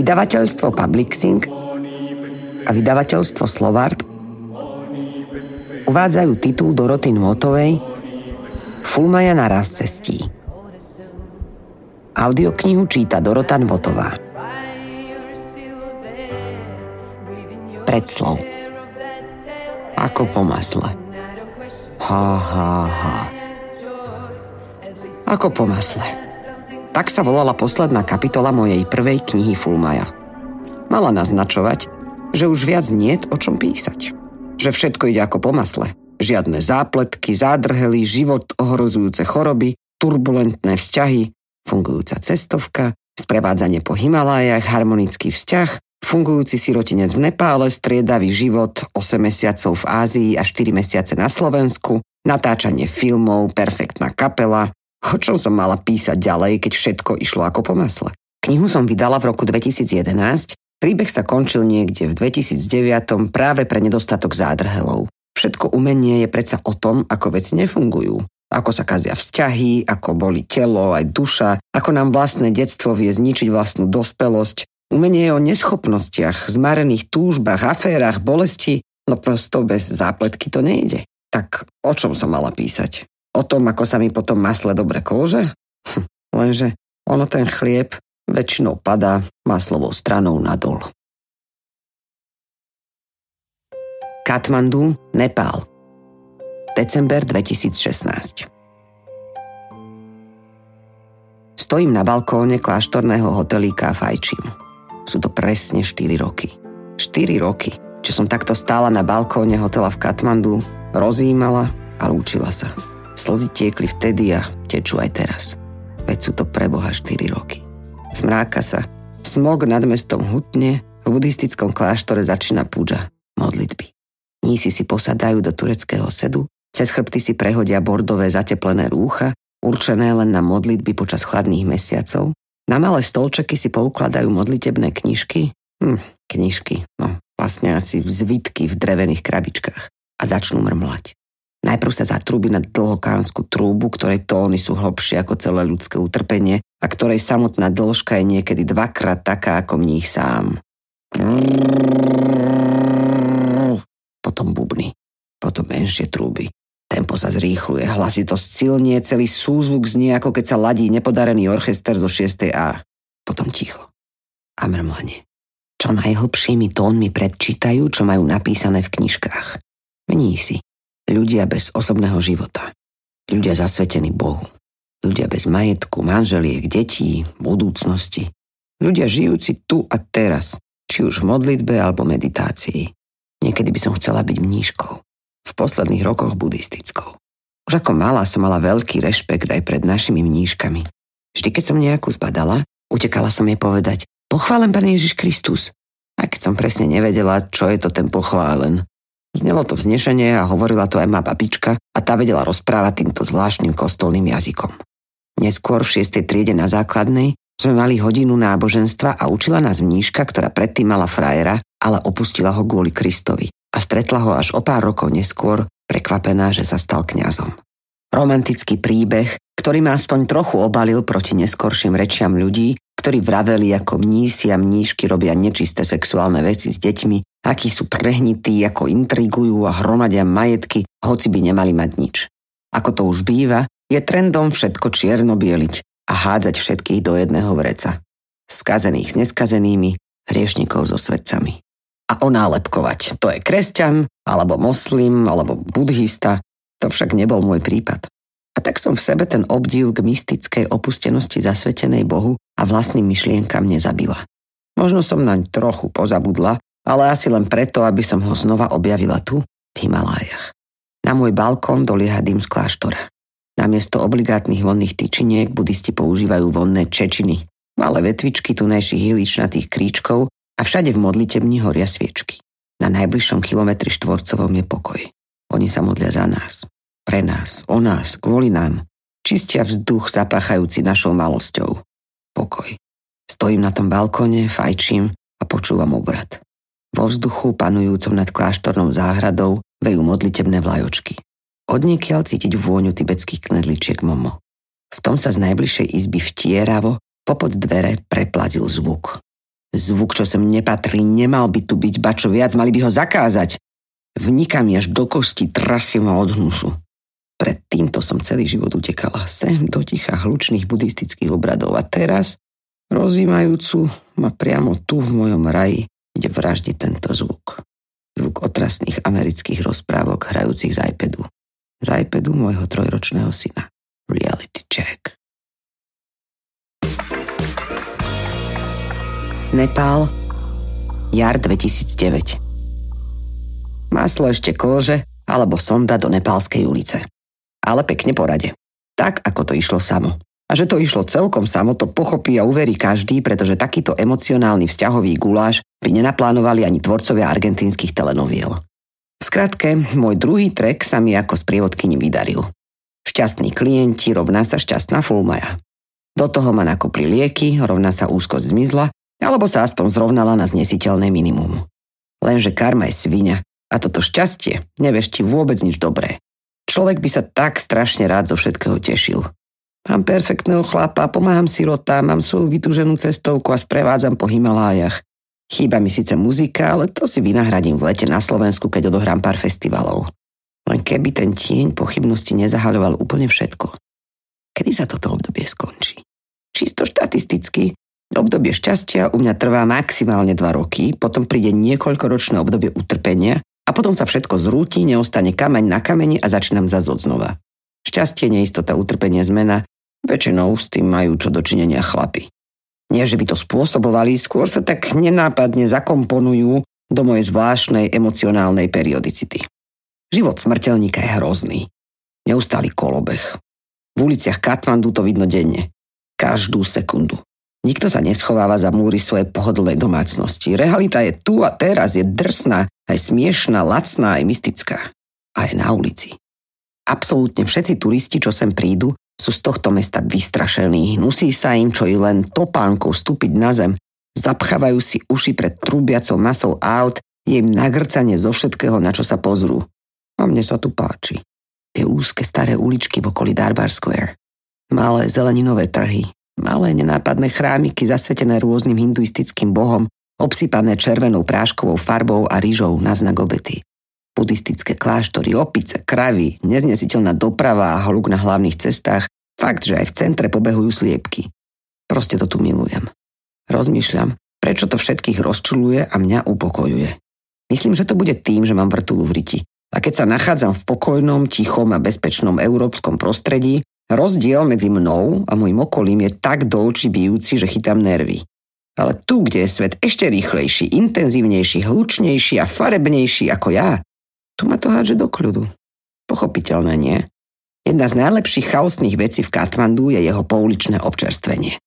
Vydavateľstvo Publixing a vydavateľstvo Slovart uvádzajú titul Doroty Nvotovej Fulmaja na raz cestí. Audioknihu číta Dorota Nvotová. Predslov. Ako po masle. Ha, ha, ha. Ako po masle. Tak sa volala posledná kapitola mojej prvej knihy Fulmaja. Mala naznačovať, že už viac niet o čom písať že všetko ide ako po masle. Žiadne zápletky, zádrhelý život, ohrozujúce choroby, turbulentné vzťahy, fungujúca cestovka, sprevádzanie po Himalájach, harmonický vzťah, fungujúci sirotinec v Nepále, striedavý život, 8 mesiacov v Ázii a 4 mesiace na Slovensku, natáčanie filmov, perfektná kapela. O čom som mala písať ďalej, keď všetko išlo ako po masle? Knihu som vydala v roku 2011 Príbeh sa končil niekde v 2009 práve pre nedostatok zádrhelov. Všetko umenie je predsa o tom, ako veci nefungujú. Ako sa kazia vzťahy, ako boli telo, aj duša, ako nám vlastné detstvo vie zničiť vlastnú dospelosť. Umenie je o neschopnostiach, zmarených túžbách, aférach, bolesti, no prosto bez zápletky to nejde. Tak o čom som mala písať? O tom, ako sa mi potom masle dobre klože? Hm, lenže ono ten chlieb väčšinou padá maslovou stranou nadol. Katmandu, Nepál. December 2016. Stojím na balkóne kláštorného hotelíka a fajčím. Sú to presne 4 roky. 4 roky, čo som takto stála na balkóne hotela v Katmandu, rozímala a lúčila sa. Slzy tiekli vtedy a tečú aj teraz. Veď sú to preboha 4 roky. Smráka sa. Smog nad mestom hutne, v buddhistickom kláštore začína púža, modlitby. Nísi si posadajú do tureckého sedu, cez chrbty si prehodia bordové zateplené rúcha, určené len na modlitby počas chladných mesiacov, na malé stolčeky si poukladajú modlitebné knižky, hm, knižky, no vlastne asi zvitky v drevených krabičkách a začnú mrmlať. Najprv sa zatrúbi na dlhokánsku trúbu, ktorej tóny sú hlbšie ako celé ľudské utrpenie a ktorej samotná dĺžka je niekedy dvakrát taká ako mních sám. Potom bubny, potom menšie trúby. Tempo sa zrýchluje, hlasitosť silnie, celý súzvuk znie ako keď sa ladí nepodarený orchester zo 6. A. Potom ticho. A mrmlanie. Čo najhlbšími tónmi predčítajú, čo majú napísané v knižkách. Mení si Ľudia bez osobného života. Ľudia zasvetení Bohu. Ľudia bez majetku, manželiek, detí, budúcnosti. Ľudia žijúci tu a teraz, či už v modlitbe alebo meditácii. Niekedy by som chcela byť mníškou. V posledných rokoch buddhistickou. Už ako malá som mala veľký rešpekt aj pred našimi mníškami. Vždy, keď som nejakú zbadala, utekala som jej povedať Pochválen Pán Ježiš Kristus. A keď som presne nevedela, čo je to ten pochválen, Znelo to vznešenie a hovorila to aj má babička a tá vedela rozprávať týmto zvláštnym kostolným jazykom. Neskôr v 6. triede na základnej sme mali hodinu náboženstva a učila nás mníška, ktorá predtým mala frajera, ale opustila ho kvôli Kristovi a stretla ho až o pár rokov neskôr, prekvapená, že sa stal kňazom. Romantický príbeh, ktorý ma aspoň trochu obalil proti neskorším rečiam ľudí, ktorí vraveli, ako mnísi a mníšky robia nečisté sexuálne veci s deťmi akí sú prehnití, ako intrigujú a hromadia majetky, hoci by nemali mať nič. Ako to už býva, je trendom všetko čierno-bieliť a hádzať všetkých do jedného vreca. Skazených s neskazenými, hriešnikov so svetcami. A onálepkovať, to je kresťan, alebo moslim, alebo budhista, to však nebol môj prípad. Tak som v sebe ten obdiv k mystickej opustenosti zasvetenej Bohu a vlastným myšlienkam nezabila. Možno som naň trochu pozabudla, ale asi len preto, aby som ho znova objavila tu, v Himalájach. Na môj balkón dolieha dym z kláštora. Namiesto obligátnych vonných tyčiniek budisti používajú vonné čečiny, malé vetvičky tunajších hiličnatých kríčkov a všade v modlitebni horia sviečky. Na najbližšom kilometri štvorcovom je pokoj. Oni sa modlia za nás, pre nás, o nás, kvôli nám. Čistia vzduch zapáchajúci našou malosťou. Pokoj. Stojím na tom balkóne, fajčím a počúvam obrad. Vo vzduchu panujúcom nad kláštornou záhradou vejú modlitebné vlajočky. Odniekiaľ cítiť vôňu tibetských knedličiek Momo. V tom sa z najbližšej izby vtieravo popod dvere preplazil zvuk. Zvuk, čo sem nepatrí, nemal by tu byť, ba čo viac, mali by ho zakázať. Vnikam až do kosti, trasie ma od hnusu. Pred týmto som celý život utekala sem do ticha hlučných buddhistických obradov a teraz, rozímajúcu ma priamo tu v mojom raji, ide vraždiť tento zvuk. Zvuk otrasných amerických rozprávok hrajúcich z iPadu. Z iPadu môjho trojročného syna. Reality check. Nepál, jar 2009. Maslo ešte klože alebo sonda do Nepálskej ulice ale pekne porade. Tak, ako to išlo samo. A že to išlo celkom samo, to pochopí a uverí každý, pretože takýto emocionálny vzťahový guláš by nenaplánovali ani tvorcovia argentínskych telenoviel. V skratke, môj druhý trek sa mi ako sprievodkyni vydaril. Šťastní klienti rovná sa šťastná fulmaja. Do toho ma nakopli lieky, rovná sa úzkosť zmizla, alebo sa aspoň zrovnala na znesiteľné minimum. Lenže karma je svinia a toto šťastie nevešti vôbec nič dobré. Človek by sa tak strašne rád zo všetkého tešil. Mám perfektného chlapa, pomáham sirotám, mám svoju vytúženú cestovku a sprevádzam po Himalájach. Chýba mi síce muzika, ale to si vynahradím v lete na Slovensku, keď odohrám pár festivalov. Len keby ten tieň pochybnosti nezahaľoval úplne všetko. Kedy sa toto obdobie skončí? Čisto štatisticky, obdobie šťastia u mňa trvá maximálne 2 roky, potom príde niekoľkoročné obdobie utrpenia a potom sa všetko zrúti, neostane kameň na kameni a začínam zase od znova. Šťastie, neistota, utrpenie, zmena, väčšinou s tým majú čo dočinenia chlapi. Nie, že by to spôsobovali, skôr sa tak nenápadne zakomponujú do mojej zvláštnej emocionálnej periodicity. Život smrteľníka je hrozný. Neustály kolobeh. V uliciach Katmandu to vidno denne. Každú sekundu. Nikto sa neschováva za múry svojej pohodlnej domácnosti. Realita je tu a teraz, je drsná aj smiešná, lacná, aj mystická. A je na ulici. Absolútne všetci turisti, čo sem prídu, sú z tohto mesta vystrašení. Hnusí sa im, čo i len topánkou stúpiť na zem. Zapchávajú si uši pred trubiacou masou aut, je im nagrcanie zo všetkého, na čo sa pozrú. A mne sa tu páči. Tie úzke staré uličky v okolí Darbar Square. Malé zeleninové trhy, malé nenápadné chrámiky zasvetené rôznym hinduistickým bohom, obsypané červenou práškovou farbou a rýžou na znak obety. Buddhistické kláštory, opice, kravy, neznesiteľná doprava a hluk na hlavných cestách, fakt, že aj v centre pobehujú sliepky. Proste to tu milujem. Rozmýšľam, prečo to všetkých rozčuluje a mňa upokojuje. Myslím, že to bude tým, že mám vrtulu v riti. A keď sa nachádzam v pokojnom, tichom a bezpečnom európskom prostredí, rozdiel medzi mnou a môjim okolím je tak do očí bijúci, že chytám nervy. Ale tu, kde je svet ešte rýchlejší, intenzívnejší, hlučnejší a farebnejší ako ja, tu ma to hádže do kľudu. Pochopiteľné, nie? Jedna z najlepších chaosných vecí v Katmandu je jeho pouličné občerstvenie.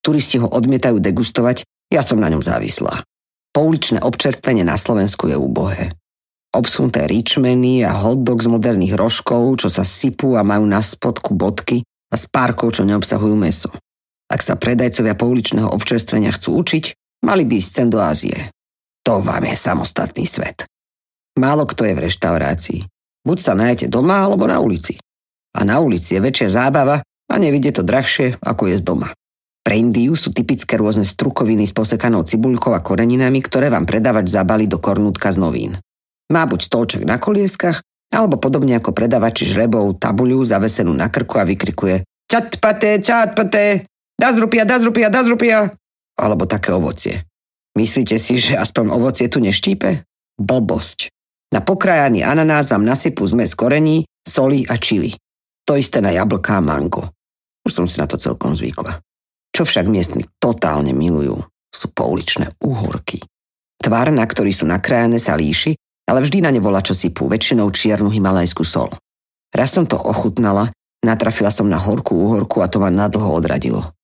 Turisti ho odmietajú degustovať, ja som na ňom závislá. Pouličné občerstvenie na Slovensku je úbohé. Obsunuté ričmeny a hotdog z moderných rožkov, čo sa sypú a majú na spodku bodky a spárkov, čo neobsahujú meso. Ak sa predajcovia pouličného občerstvenia chcú učiť, mali by ísť sem do Ázie. To vám je samostatný svet. Málo kto je v reštaurácii. Buď sa najete doma, alebo na ulici. A na ulici je väčšia zábava a nevidie to drahšie, ako je z doma. Pre Indiu sú typické rôzne strukoviny s posekanou cibuľkou a koreninami, ktoré vám predávač zabali do kornútka z novín. Má buď stolček na kolieskach, alebo podobne ako predavači žrebov tabuľu zavesenú na krku a vykrikuje Čatpate, čatpate, Das rupia, das rupia, das rupia. Alebo také ovocie. Myslíte si, že aspoň ovocie tu neštípe? Blbosť. Na pokrajaný ananás vám nasypú zmes korení, soli a čili. To isté na jablká a mango. Už som si na to celkom zvykla. Čo však miestni totálne milujú, sú pouličné úhorky. Tvar, na ktorý sú nakrájané, sa líši, ale vždy na ne volá čo sypú, väčšinou čiernu himalajskú sol. Raz som to ochutnala, natrafila som na horkú úhorku a to ma nadlho odradilo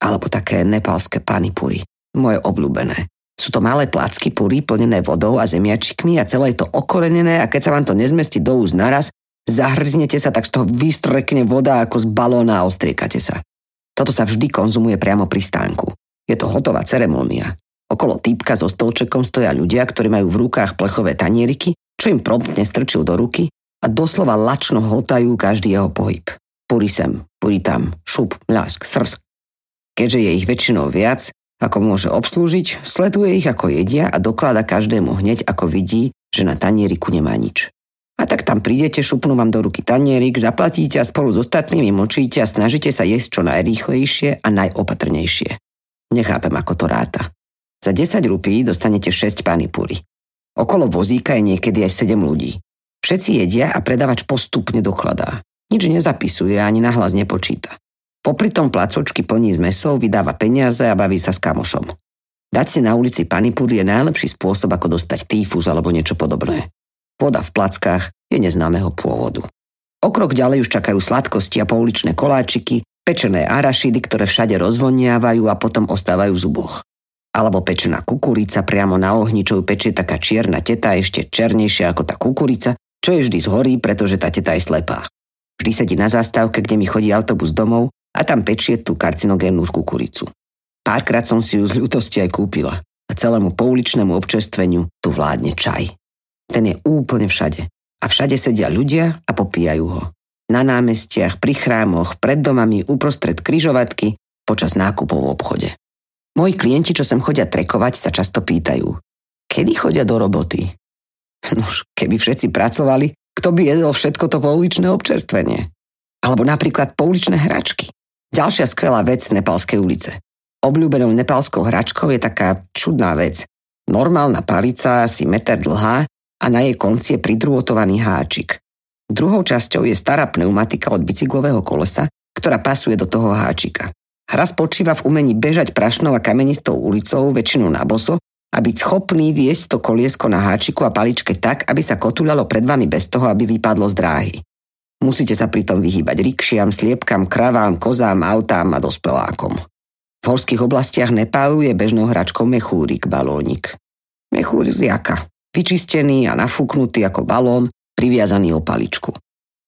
alebo také nepálske panipuri, moje obľúbené. Sú to malé placky pury plnené vodou a zemiačikmi a celé je to okorenené a keď sa vám to nezmestí do úst naraz, zahrznete sa, tak z toho vystrekne voda ako z balóna a ostriekate sa. Toto sa vždy konzumuje priamo pri stánku. Je to hotová ceremónia. Okolo týpka so stolčekom stoja ľudia, ktorí majú v rukách plechové tanieriky, čo im promptne strčil do ruky a doslova lačno hotajú každý jeho pohyb. Puri sem, puri tam, šup, mľask, srsk, Keďže je ich väčšinou viac, ako môže obslúžiť, sleduje ich ako jedia a doklada každému hneď ako vidí, že na tanieriku nemá nič. A tak tam prídete, šupnú vám do ruky tanierik, zaplatíte a spolu s ostatnými močíte a snažíte sa jesť čo najrýchlejšie a najopatrnejšie. Nechápem, ako to ráta. Za 10 rupí dostanete 6 panipúry. Okolo vozíka je niekedy aj 7 ľudí. Všetci jedia a predavač postupne dokladá. Nič nezapisuje ani nahlas nepočíta. Popri tom placočky plní z mesou, vydáva peniaze a baví sa s kamošom. Dať si na ulici panipúry je najlepší spôsob, ako dostať týfus alebo niečo podobné. Voda v plackách je neznámeho pôvodu. O krok ďalej už čakajú sladkosti a pouličné koláčiky, pečené arašidy, ktoré všade rozvoniavajú a potom ostávajú v zuboch. Alebo pečená kukurica priamo na ohni, čo ju pečie taká čierna teta, ešte černejšia ako tá kukurica, čo je vždy zhorí, pretože tá teta je slepá. Vždy sedí na zástavke, kde mi chodí autobus domov a tam pečie tú karcinogénnu kukuricu. Párkrát som si ju z ľútosti aj kúpila a celému pouličnému občerstveniu tu vládne čaj. Ten je úplne všade. A všade sedia ľudia a popíjajú ho. Na námestiach, pri chrámoch, pred domami, uprostred kryžovatky, počas nákupov v obchode. Moji klienti, čo sem chodia trekovať, sa často pýtajú, kedy chodia do roboty? Nož, keby všetci pracovali, kto by jedol všetko to pouličné občerstvenie? Alebo napríklad pouličné hračky. Ďalšia skvelá vec Nepalskej ulice. Obľúbenou nepalskou hračkou je taká čudná vec. Normálna palica, asi meter dlhá, a na jej konci je pridrôtovaný háčik. Druhou časťou je stará pneumatika od bicyklového kolesa, ktorá pasuje do toho háčika. Hra spočíva v umení bežať prašnou a kamenistou ulicou, väčšinou na boso, a byť schopný viesť to koliesko na háčiku a paličke tak, aby sa kotúľalo pred vami bez toho, aby vypadlo z dráhy. Musíte sa pritom vyhýbať rikšiam, sliepkam, kravám, kozám, autám a dospelákom. V horských oblastiach Nepálu je bežnou hračkou mechúrik, balónik. Mechúr z jaka, vyčistený a nafúknutý ako balón, priviazaný o paličku.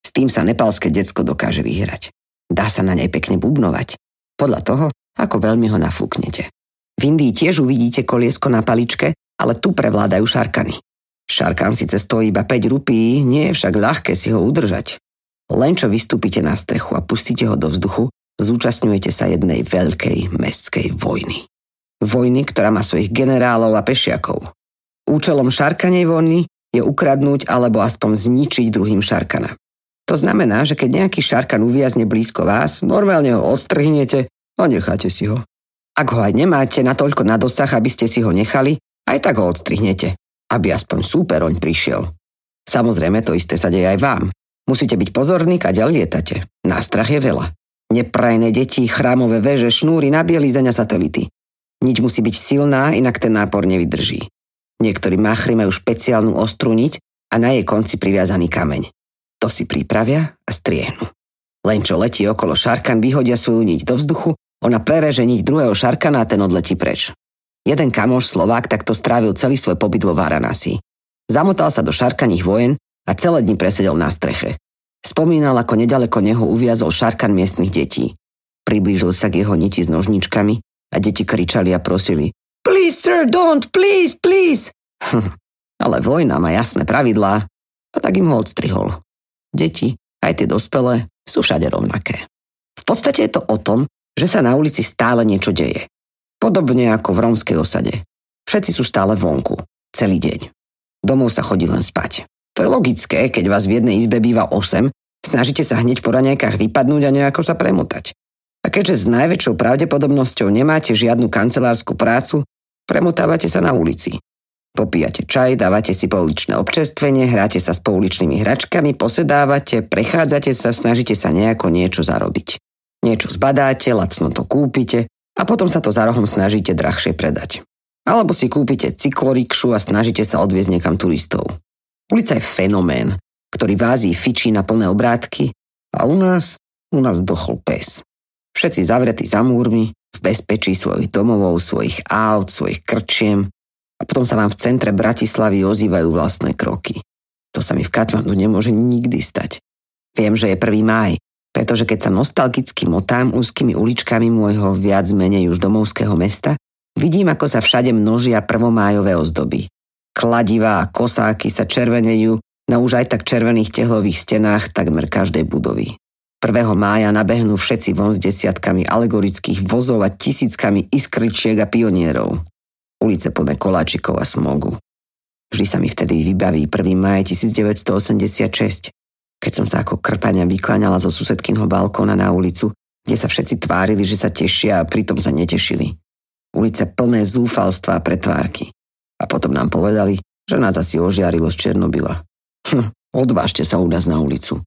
S tým sa nepalské decko dokáže vyhrať. Dá sa na nej pekne bubnovať. Podľa toho, ako veľmi ho nafúknete. V Indii tiež uvidíte koliesko na paličke, ale tu prevládajú šarkany. Šarkan síce stojí iba 5 rupí, nie je však ľahké si ho udržať. Len čo vystúpite na strechu a pustíte ho do vzduchu, zúčastňujete sa jednej veľkej mestskej vojny. Vojny, ktorá má svojich generálov a pešiakov. Účelom šarkanej vojny je ukradnúť alebo aspoň zničiť druhým šarkana. To znamená, že keď nejaký šarkan uviazne blízko vás, normálne ho odstrhnete a necháte si ho. Ak ho aj nemáte natoľko na dosah, aby ste si ho nechali, aj tak ho odstrihnete, aby aspoň súper oň prišiel. Samozrejme, to isté sa deje aj vám. Musíte byť pozorní, kaďal lietate. Nástrach je veľa. Neprajné deti, chrámové veže, šnúry na bielizeň a satelity. Nič musí byť silná, inak ten nápor nevydrží. Niektorí machry majú špeciálnu ostrú niť a na jej konci priviazaný kameň. To si pripravia a striehnú. Len čo letí okolo šarkan, vyhodia svoju niť do vzduchu, ona prereže niť druhého šarkana a ten odletí preč. Jeden kamoš Slovák takto strávil celý svoj pobyt vo Varanasi. Zamotal sa do šarkaných vojen a celé dni presedel na streche. Spomínal, ako nedaleko neho uviazol šarkan miestnych detí. Priblížil sa k jeho niti s nožničkami a deti kričali a prosili Please, sir, don't, please, please. Ale vojna má jasné pravidlá a tak im ho odstrihol. Deti, aj tie dospelé, sú všade rovnaké. V podstate je to o tom, že sa na ulici stále niečo deje. Podobne ako v rómskej osade. Všetci sú stále vonku, celý deň. Domov sa chodí len spať. To je logické, keď vás v jednej izbe býva 8, snažíte sa hneď po raňajkách vypadnúť a nejako sa premotať. A keďže s najväčšou pravdepodobnosťou nemáte žiadnu kancelárskú prácu, Premotávate sa na ulici. Popíjate čaj, dávate si pouličné občerstvenie, hráte sa s pouličnými hračkami, posedávate, prechádzate sa, snažíte sa nejako niečo zarobiť. Niečo zbadáte, lacno to kúpite a potom sa to za rohom snažíte drahšie predať. Alebo si kúpite cyklorikšu a snažíte sa odviezť niekam turistov. Ulica je fenomén, ktorý v fičí na plné obrátky a u nás, u nás dochol pes. Všetci zavretí za múrmi, v bezpečí svojich domovov, svojich aut, svojich krčiem a potom sa vám v centre Bratislavy ozývajú vlastné kroky. To sa mi v Katmandu nemôže nikdy stať. Viem, že je 1. máj, pretože keď sa nostalgicky motám úzkými uličkami môjho viac menej už domovského mesta, vidím, ako sa všade množia prvomájové ozdoby. Kladivá a kosáky sa červenejú na už aj tak červených tehlových stenách takmer každej budovy. 1. mája nabehnú všetci von s desiatkami alegorických vozov a tisíckami iskričiek a pionierov. Ulice plné koláčikov a smogu. Vždy sa mi vtedy vybaví 1. maj 1986, keď som sa ako krpania vykláňala zo susedkynho balkóna na ulicu, kde sa všetci tvárili, že sa tešia a pritom sa netešili. Ulice plné zúfalstva a pretvárky. A potom nám povedali, že nás asi ožiarilo z Černobyla. Hm, odvážte sa u nás na ulicu.